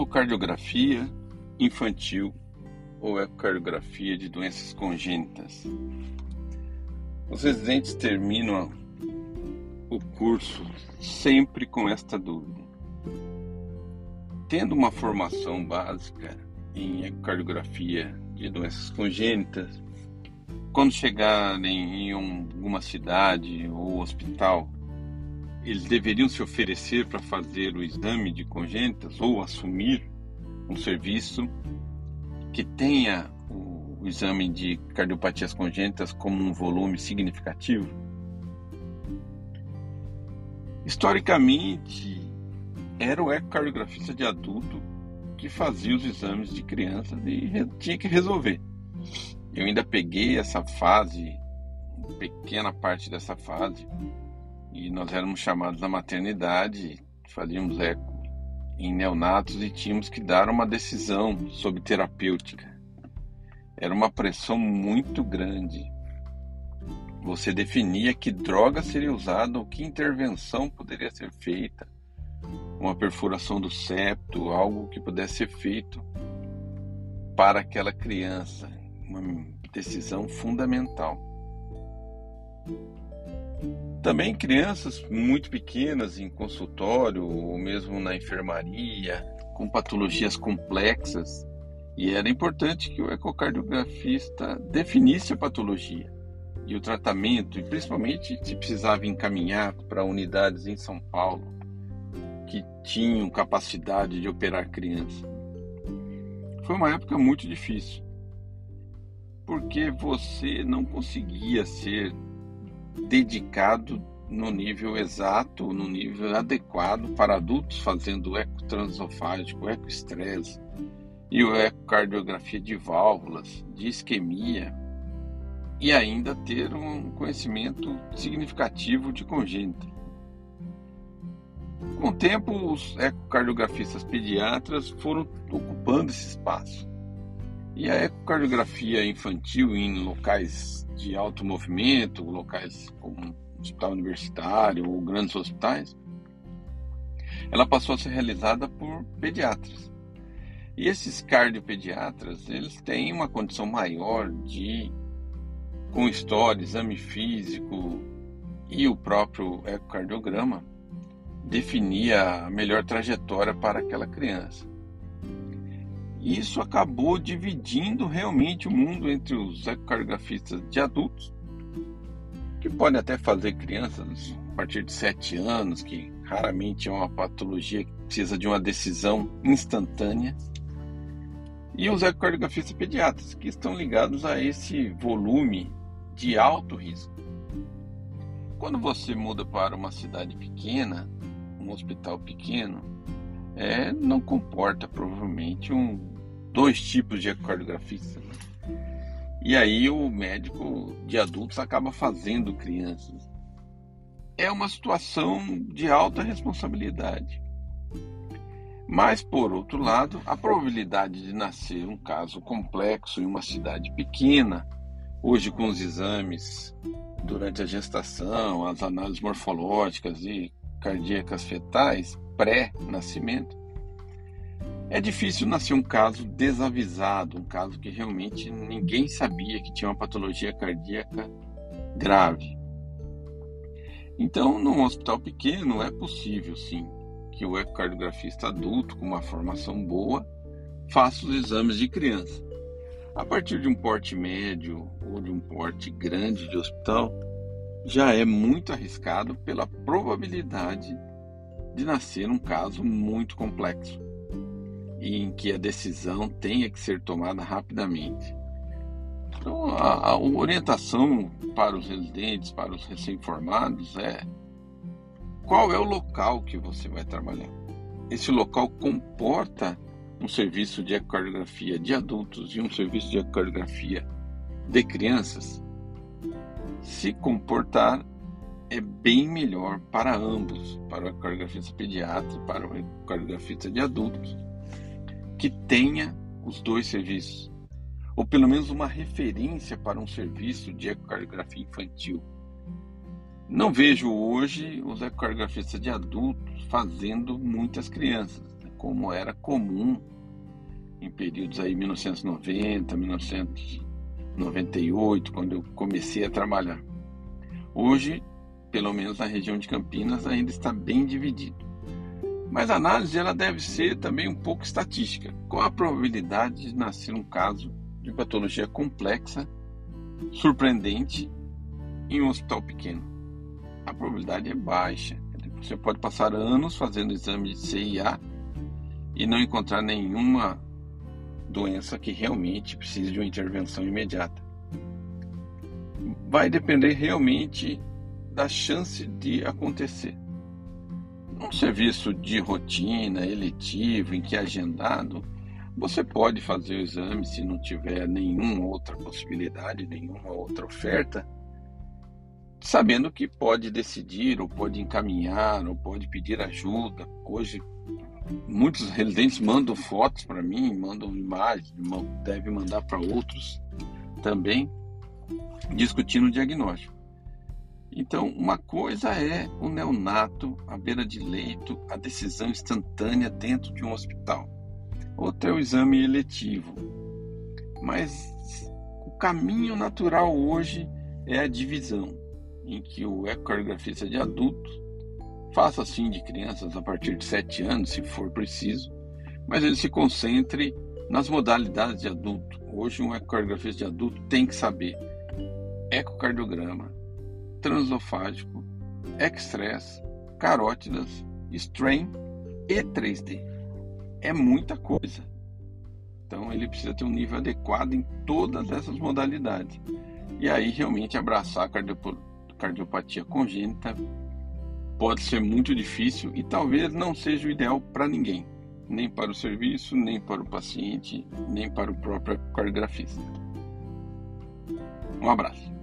Ecocardiografia infantil ou ecocardiografia de doenças congênitas. Os residentes terminam o curso sempre com esta dúvida. Tendo uma formação básica em ecocardiografia de doenças congênitas, quando chegarem em alguma cidade ou hospital, eles deveriam se oferecer para fazer o exame de congênitas ou assumir um serviço que tenha o, exame de cardiopatias congênitas como um volume significativo? Historicamente, era o ecocardiografista de adulto que fazia os exames de crianças e tinha que resolver. Eu ainda peguei essa fase, pequena parte dessa fase, e nós éramos chamados na maternidade, fazíamos eco em neonatos e tínhamos que dar uma decisão sobre terapêutica. Era uma pressão muito grande. Você definia que droga seria usada ou que intervenção poderia ser feita. Uma perfuração do septo, algo que pudesse ser feito para aquela criança. Uma decisão fundamental. Também crianças muito pequenas em consultório ou mesmo na enfermaria, com patologias complexas, e era importante que o ecocardiografista definisse a patologia e o tratamento, e principalmente se precisava encaminhar para unidades em São Paulo que tinham capacidade de operar criança. Foi uma época muito difícil, porque você não conseguia ser dedicado no nível exato, no nível adequado para adultos fazendo eco transofágico, eco estresse e o ecocardiografia de válvulas, de isquemia e ainda ter um conhecimento significativo de congênita. Com o tempo, os ecocardiografistas pediatras foram ocupando esse espaço. E a ecocardiografia infantil em locais de alto movimento, locais como hospital universitário ou grandes hospitais, ela passou a ser realizada por pediatras. E esses cardiopediatras, eles têm uma condição maior de, com história, exame físico e o próprio ecocardiograma, definir a melhor trajetória para aquela criança. Isso acabou dividindo realmente o mundo entre os ecocardiografistas de adultos, que podem até fazer crianças a partir de 7 anos, que raramente é uma patologia que precisa de uma decisão instantânea, e os ecocardiografistas pediatras, que estão ligados a esse volume de alto risco. Quando você muda para uma cidade pequena, um hospital pequeno, é, não comporta provavelmente um dois tipos de ecocardiografista. Né? E aí o médico de adultos acaba fazendo crianças. É uma situação de alta responsabilidade. Mas, por outro lado, a probabilidade de nascer um caso complexo em uma cidade pequena, hoje com os exames durante a gestação, as análises morfológicas e cardíacas fetais pré-nascimento, é difícil nascer um caso desavisado, um caso que realmente ninguém sabia que tinha uma patologia cardíaca grave. Então, num hospital pequeno, é possível sim que o ecocardiografista adulto, com uma formação boa, faça os exames de criança. A partir de um porte médio ou de um porte grande de hospital, já é muito arriscado pela probabilidade de nascer um caso muito complexo em que a decisão tenha que ser tomada rapidamente. Então, a, a orientação para os residentes, para os recém-formados é qual é o local que você vai trabalhar. Esse local comporta um serviço de ecocardiografia de adultos e um serviço de ecocardiografia de crianças. Se comportar é bem melhor para ambos, para o ecocardiografista pediatra, para o ecocardiografista de adultos que tenha os dois serviços, ou pelo menos uma referência para um serviço de ecocardiografia infantil. Não vejo hoje os ecocardiografistas de adultos fazendo muitas crianças. como era comum em períodos aí 1990, 1998, quando eu comecei a trabalhar. Hoje, pelo menos na região de Campinas, ainda está bem dividido. Mas a análise ela deve ser também um pouco estatística. Qual a probabilidade de nascer um caso de patologia complexa, surpreendente, em um hospital pequeno? A probabilidade é baixa. Você pode passar anos fazendo exame de CIA e não encontrar nenhuma doença que realmente precise de uma intervenção imediata. Vai depender realmente da chance de acontecer. Um serviço de rotina, eletivo, em que é agendado, você pode fazer o exame se não tiver nenhuma outra possibilidade, nenhuma outra oferta, sabendo que pode decidir, ou pode encaminhar, ou pode pedir ajuda. Hoje muitos residentes mandam fotos para mim, mandam imagens, devem mandar para outros também, discutindo o diagnóstico. Então, uma coisa é o neonato à beira de leito, a decisão instantânea dentro de um hospital. Outra é o exame eletivo. Mas o caminho natural hoje é a divisão, em que o ecocardiografista de adultos Faça assim de crianças a partir de 7 anos, se for preciso, mas ele se concentre nas modalidades de adulto. Hoje, um ecocardiografista de adulto tem que saber ecocardiograma, transofágico, extress, carótidas, strain e 3D. É muita coisa. Então, ele precisa ter um nível adequado em todas essas modalidades. E aí, realmente, abraçar a cardiopatia congênita pode ser muito difícil e talvez não seja o ideal para ninguém, nem para o serviço, nem para o paciente, nem para o próprio cardiografista. Um abraço.